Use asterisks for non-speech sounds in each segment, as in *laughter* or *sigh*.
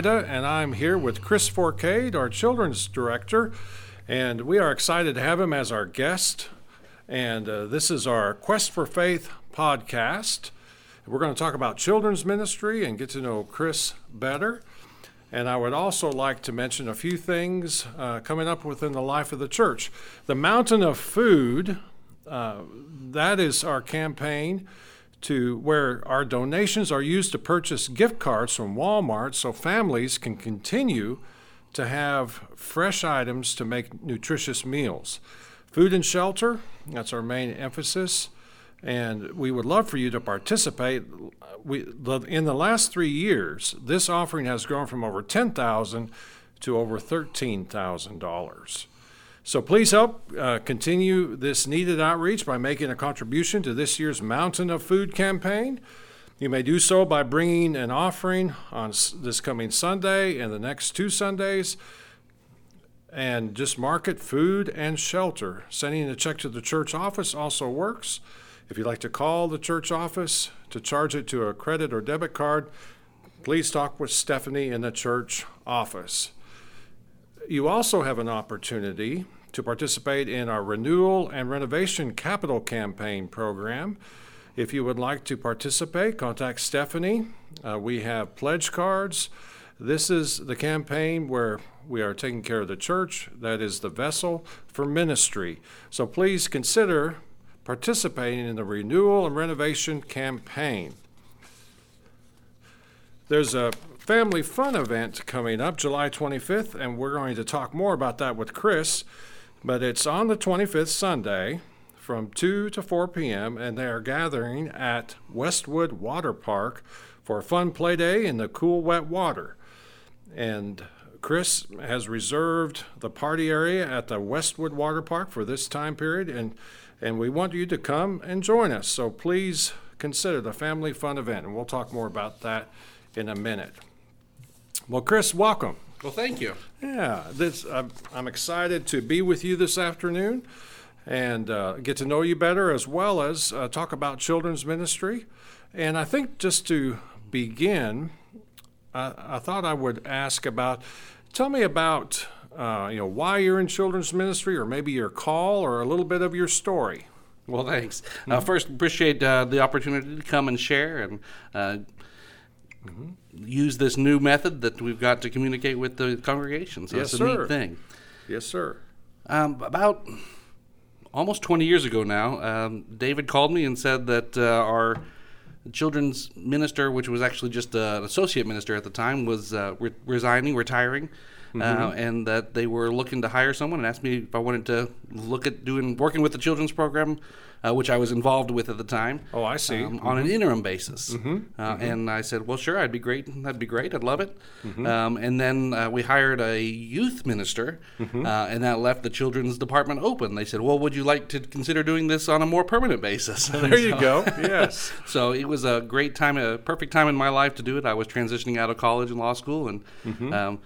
Ida, and I'm here with Chris Forcade, our children's director, and we are excited to have him as our guest. And uh, this is our Quest for Faith podcast. We're going to talk about children's ministry and get to know Chris better. And I would also like to mention a few things uh, coming up within the life of the church. The Mountain of Food, uh, that is our campaign to where our donations are used to purchase gift cards from Walmart so families can continue to have fresh items to make nutritious meals. Food and shelter, that's our main emphasis, and we would love for you to participate. We, in the last three years, this offering has grown from over 10000 to over $13,000. So please help uh, continue this needed outreach by making a contribution to this year's Mountain of Food campaign. You may do so by bringing an offering on this coming Sunday and the next two Sundays. And just mark it food and shelter. Sending a check to the church office also works. If you'd like to call the church office to charge it to a credit or debit card, please talk with Stephanie in the church office. You also have an opportunity to participate in our renewal and renovation capital campaign program. If you would like to participate, contact Stephanie. Uh, we have pledge cards. This is the campaign where we are taking care of the church, that is the vessel for ministry. So please consider participating in the renewal and renovation campaign. There's a family fun event coming up July 25th, and we're going to talk more about that with Chris. But it's on the 25th Sunday from 2 to 4 p.m., and they are gathering at Westwood Water Park for a fun play day in the cool, wet water. And Chris has reserved the party area at the Westwood Water Park for this time period, and, and we want you to come and join us. So please consider the family fun event, and we'll talk more about that in a minute. Well, Chris, welcome. Well, thank you. Yeah, this I'm, I'm excited to be with you this afternoon and uh, get to know you better as well as uh, talk about children's ministry. And I think just to begin, I, I thought I would ask about. Tell me about uh, you know why you're in children's ministry, or maybe your call, or a little bit of your story. Well, thanks. Mm-hmm. first, appreciate uh, the opportunity to come and share and uh, mm-hmm. use this new method that we've got to communicate with the congregation. So yes, it's a sir. neat thing. Yes, sir. Um, about almost 20 years ago now, um, David called me and said that uh, our children's minister, which was actually just an associate minister at the time, was uh, re- resigning, retiring. Mm-hmm. Uh, and that they were looking to hire someone and asked me if I wanted to look at doing working with the children's program uh, which I was involved with at the time. Oh, I see. Um, mm-hmm. On an mm-hmm. interim basis. Mm-hmm. Uh, mm-hmm. And I said, well, sure, I'd be great. That'd be great. I'd love it. Mm-hmm. Um, and then uh, we hired a youth minister, mm-hmm. uh, and that left the children's department open. They said, well, would you like to consider doing this on a more permanent basis? *laughs* there you go. *laughs* Yes. so it was a great time, a perfect time in my life to do it. I was transitioning out of college and law school, and um,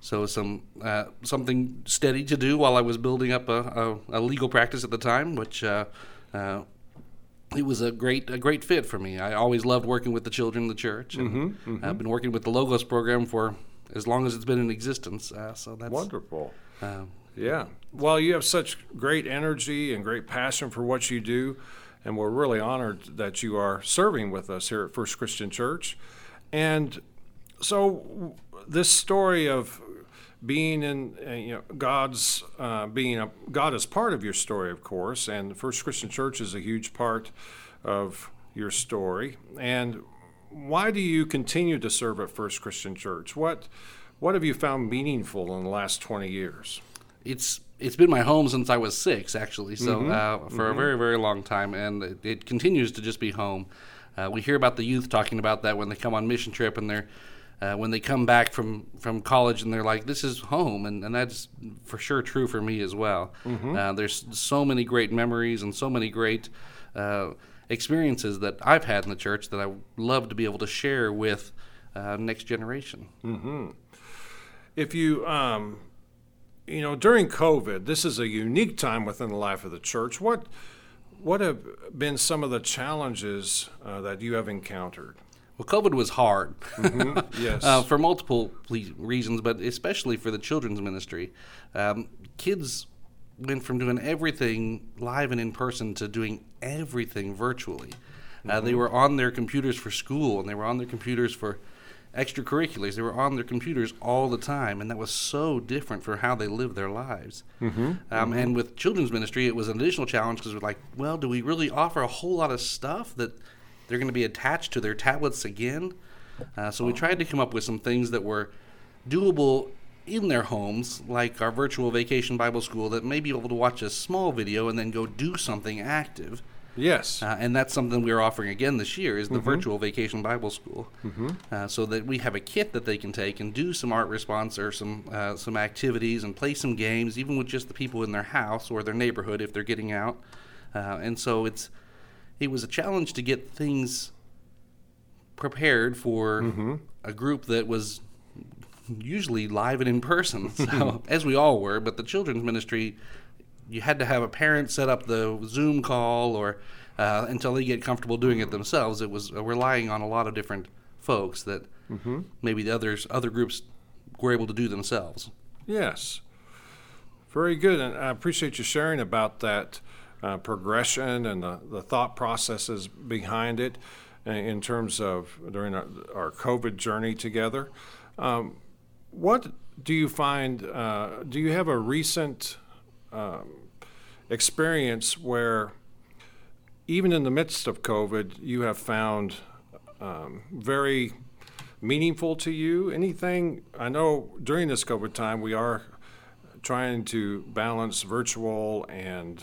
so some uh, something steady to do while I was building up a, a, a legal practice at the time, which uh, uh, it was a great a great fit for me. I always loved working with the children in the church. And mm-hmm, mm-hmm. I've been working with the Logos program for as long as it's been in existence. Uh, so that's wonderful. Uh, yeah. Well, you have such great energy and great passion for what you do, and we're really honored that you are serving with us here at First Christian Church. And so, this story of being in uh, you know God's uh, being a God is part of your story, of course, and First Christian Church is a huge part of your story. And why do you continue to serve at First Christian Church? What what have you found meaningful in the last twenty years? It's it's been my home since I was six, actually. So mm-hmm. uh, for mm-hmm. a very very long time, and it, it continues to just be home. Uh, we hear about the youth talking about that when they come on mission trip and they're uh, when they come back from, from college and they're like, this is home. And, and that's for sure true for me as well. Mm-hmm. Uh, there's so many great memories and so many great uh, experiences that I've had in the church that I love to be able to share with uh, next generation. Mm-hmm. If you, um, you know, during COVID, this is a unique time within the life of the church. What, what have been some of the challenges uh, that you have encountered? Well, COVID was hard *laughs* Yes. uh, for multiple ple- reasons, but especially for the children's ministry. Um, kids went from doing everything live and in person to doing everything virtually. Uh, they were on their computers for school, and they were on their computers for extracurriculars. They were on their computers all the time, and that was so different for how they lived their lives. Mm-hmm. Um, And with children's ministry, it was an additional challenge because we're like, well, do we really offer a whole lot of stuff that they're going to be attached to their tablets again? Uh, so we tried to come up with some things that were doable in their homes, like our virtual vacation Bible school, that may be able to watch a small video and then go do something active. yes. Uh, and that's something we're offering again this year is the virtual vacation Bible school, uh, so that we have a kit that they can take and do some art response or some uh, some activities and play some games, even with just the people in their house or their neighborhood if they're getting out. Uh, and so it's it was a challenge to get things prepared for a group that was usually live and in person. *laughs* So as we all were, but the children's ministry, you had to have a parent set up the Zoom call or uh, until they get comfortable doing it themselves. It was uh, relying on a lot of different folks that maybe the others other groups were able to do themselves. Yes. Very good. And I appreciate you sharing about that uh, progression and the, the thought processes behind it in terms of during our, our COVID journey together. Um, what do you find? Uh, do you have a recent um, experience where, even in the midst of COVID, you have found um, very meaningful to you? Anything? I know during this COVID time we are trying to balance virtual and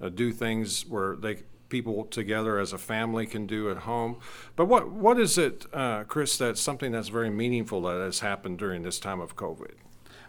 uh, do things where they people together as a family can do at home. But what what is it, uh, Chris? That's something that's very meaningful that has happened during this time of COVID.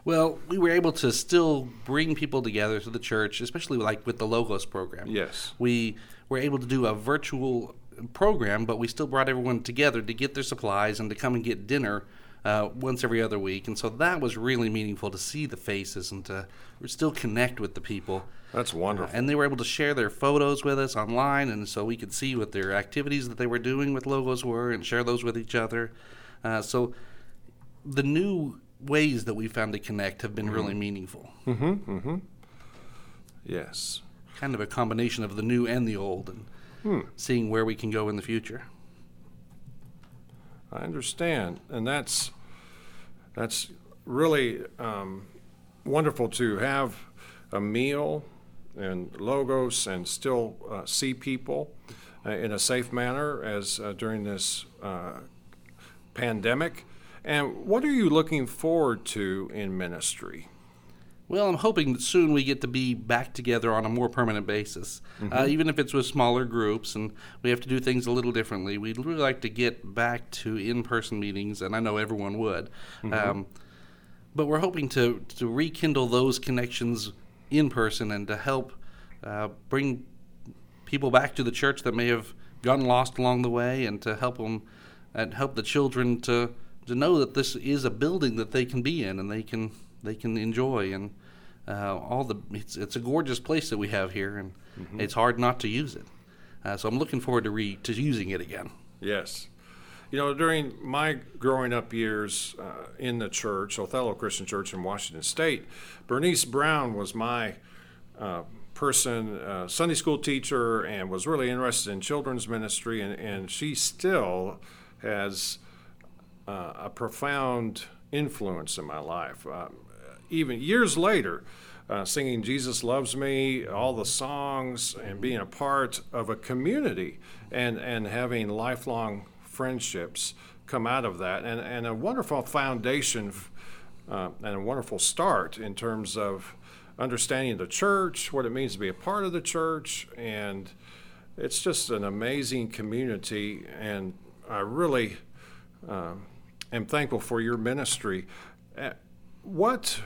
Well, we were able to still bring people together to the church, especially like with the Logos program. Yes. We were able to do a virtual program, but we still brought everyone together to get their supplies and to come and get dinner uh, once every other week. And so that was really meaningful to see the faces and to still connect with the people. That's wonderful. And they were able to share their photos with us online, and so we could see what their activities that they were doing with logos were and share those with each other. Uh, so the new ways that we found to connect have been really meaningful. Mm-hmm. Mm-hmm. Yes. Kind of a combination of the new and the old, and seeing where we can go in the future. I understand, and that's that's really um, wonderful to have a meal and logos and still uh, see people uh, in a safe manner as uh, during this uh, pandemic. And what are you looking forward to in ministry? Well, I'm hoping that soon we get to be back together on a more permanent basis, uh, even if it's with smaller groups and we have to do things a little differently. We'd really like to get back to in person meetings, and I know everyone would. Um, but we're hoping to, to rekindle those connections in person and to help uh, bring people back to the church that may have gotten lost along the way and to help them and help the children to to know that this is a building that they can be in and they can they can enjoy and uh, all the it's it's a gorgeous place that we have here and it's hard not to use it uh, so I'm looking forward to re to using it again Yes. You know, during my growing up years uh, in the church, Othello Christian Church in Washington State, Bernice Brown was my uh, person, uh, Sunday school teacher, and was really interested in children's ministry. And, and she still has uh, a profound influence in my life. Um, even years later, uh, singing Jesus Loves Me, all the songs, and being a part of a community and, and having lifelong friendships come out of that, and, and a wonderful foundation uh, and a wonderful start in terms of understanding the church, what it means to be a part of the church, and it's just an amazing community. And I really um, am thankful for your ministry. Uh, what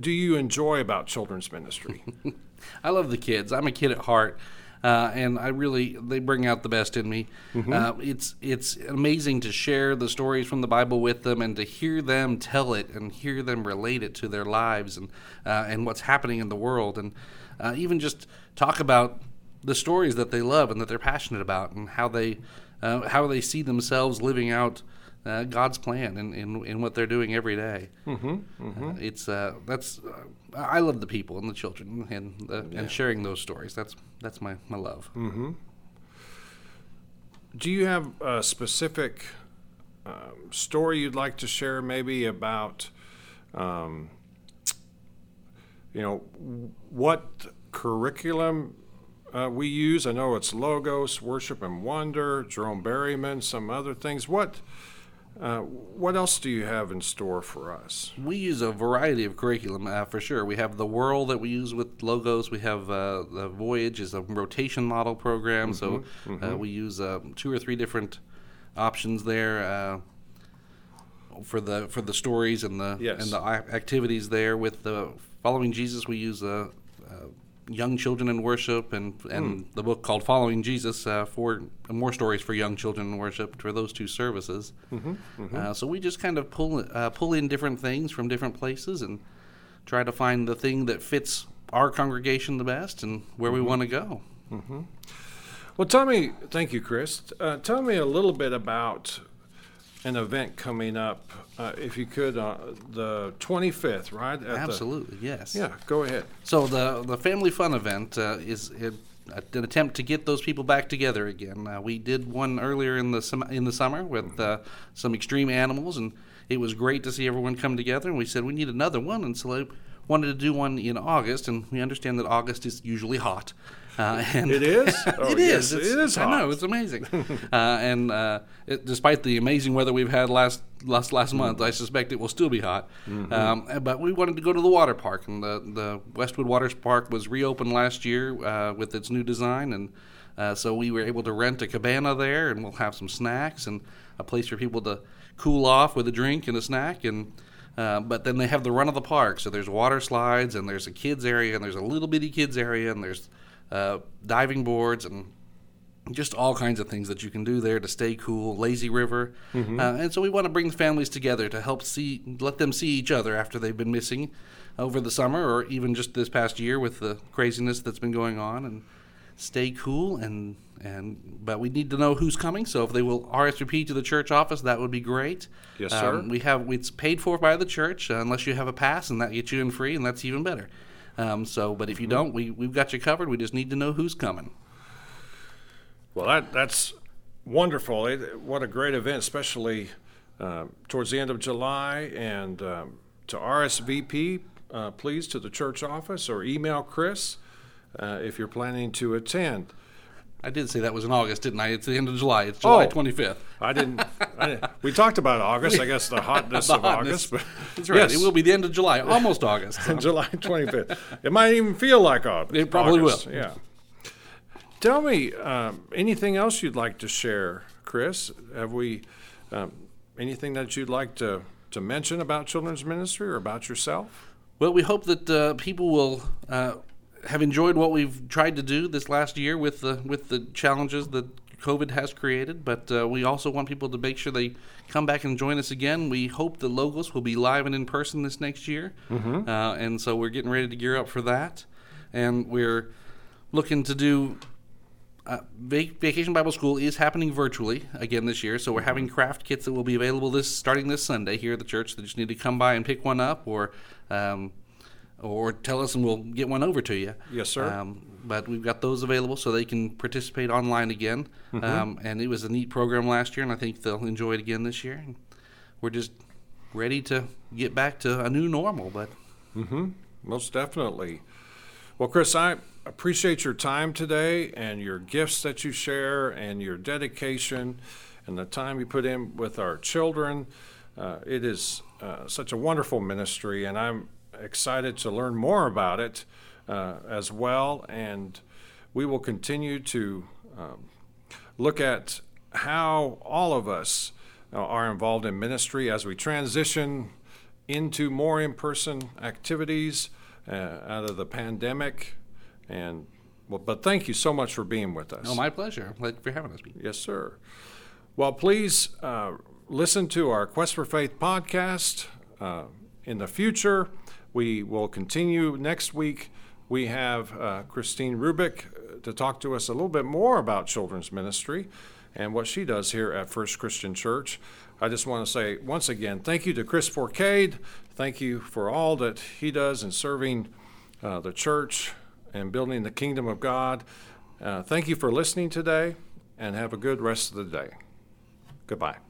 do you enjoy about children's ministry? *laughs* I love the kids. I'm a kid at heart, uh, and I really they bring out the best in me. Uh, it's it's amazing to share the stories from the Bible with them and to hear them tell it and hear them relate it to their lives and uh, and what's happening in the world and uh, even just talk about the stories that they love and that they're passionate about and how they uh, how they see themselves living out uh, God's plan in, in, in what they're doing every day. Mm-hmm, mm-hmm. Uh, it's uh, that's uh, I love the people and the children and yeah. and sharing those stories. That's that's my my love. Mm-hmm. Do you have a specific um, story you'd like to share, maybe about? Um, you know what curriculum uh, we use. I know it's Logos, Worship and Wonder, Jerome Berryman, some other things. What uh, what else do you have in store for us? We use a variety of curriculum uh, for sure. We have the Whirl that we use with Logos. We have uh, the Voyage is a rotation model program, mm-hmm, so uh, mm-hmm. we use uh, two or three different options there for the for the stories and the yes. and the activities there. With the Following Jesus, we use a young children in worship and and mm. the book called Following Jesus uh, for more stories for young children in worship for those two services. Mm-hmm, mm-hmm. Uh, so we just kind of pull uh, pull in different things from different places and try to find the thing that fits our congregation the best and where mm-hmm. we want to go. Mm-hmm. Well, tell me, thank you, Chris. Uh, tell me a little bit about an event coming up, uh, if you could, uh, the 25th, right? At Absolutely, the, yes. Yeah, go ahead. So the the family fun event uh, is it, an attempt to get those people back together again. Uh, we did one earlier in the in the summer with uh, some extreme animals, and it was great to see everyone come together. And we said we need another one, and so I wanted to do one in August, and we understand that August is usually hot. Uh, and it is. *laughs* Oh, it is. Yes, it is. Hot. I know it's amazing. *laughs* uh, and uh, it, despite the amazing weather we've had last last last mm month, I suspect it will still be hot. Mm-hmm. Um, but we wanted to go to the water park, and the the Westwood Waters Park was reopened last year uh, with its new design, and uh, so we were able to rent a cabana there, and we'll have some snacks and a place for people to cool off with a drink and a snack and. Uh, but then they have the run of the park, so there's water slides and there's a kids area and there's a little bitty kids area and there's uh, diving boards and just all kinds of things that you can do there to stay cool. Lazy river, mm-hmm. uh, and so we want to bring families together to help see, let them see each other after they've been missing over the summer or even just this past year with the craziness that's been going on, and stay cool and and but we need to know who's coming. So if they will RSVP to the church office, that would be great. Yes, sir. Um, we have it's paid for by the church uh, unless you have a pass, and that gets you in free, and that's even better. Um, so, but if you mm-hmm. don't, we we've got you covered. We just need to know who's coming. Well, that that's wonderful. It, what a great event, especially uh, towards the end of July. And um, to RSVP, uh, please to the church office or email Chris uh, if you're planning to attend. I did say that was in August, didn't I? It's the end of July. It's July oh, 25th. I didn't, *laughs* I didn't, We talked about August. I guess the hotness *laughs* the of hotness. August. But That's right. Yes. It will be the end of July, almost August. *laughs* July 25th. It might even feel like August. It probably August. will. Yeah. Tell me um, anything else you'd like to share, Chris. Have we um, anything that you'd like to to mention about children's ministry or about yourself? Well, we hope that uh, people will. Uh, have enjoyed what we've tried to do this last year with the with the challenges that COVID has created, but uh, we also want people to make sure they come back and join us again. We hope the Logos will be live and in person this next year, mm-hmm. uh, and so we're getting ready to gear up for that. And we're looking to do uh, Vacation Bible School is happening virtually again this year, so we're having craft kits that will be available this starting this Sunday here at the church. They just need to come by and pick one up, or um, or tell us and we'll get one over to you. Yes, sir. Um, but we've got those available so they can participate online again. Mm-hmm. Um, and it was a neat program last year, and I think they'll enjoy it again this year. And we're just ready to get back to a new normal. But mm-hmm. most definitely. Well, Chris, I appreciate your time today and your gifts that you share and your dedication and the time you put in with our children. Uh, it is uh, such a wonderful ministry, and I'm excited to learn more about it uh, as well. And we will continue to um, look at how all of us uh, are involved in ministry as we transition into more in person activities uh, out of the pandemic. And well, but thank you so much for being with us. Oh, my pleasure. For having us. Yes, sir. Well, please uh, listen to our Quest for Faith podcast uh, in the future. We will continue next week. We have uh, Christine Rubik uh, to talk to us a little bit more about children's ministry. and what she does here at First Christian Church. I just want to say once again, thank you to Chris Forcade. Thank you for all that he does in serving uh, the church and building the kingdom of God. Uh, thank you for listening today, and have a good rest of the day. Goodbye.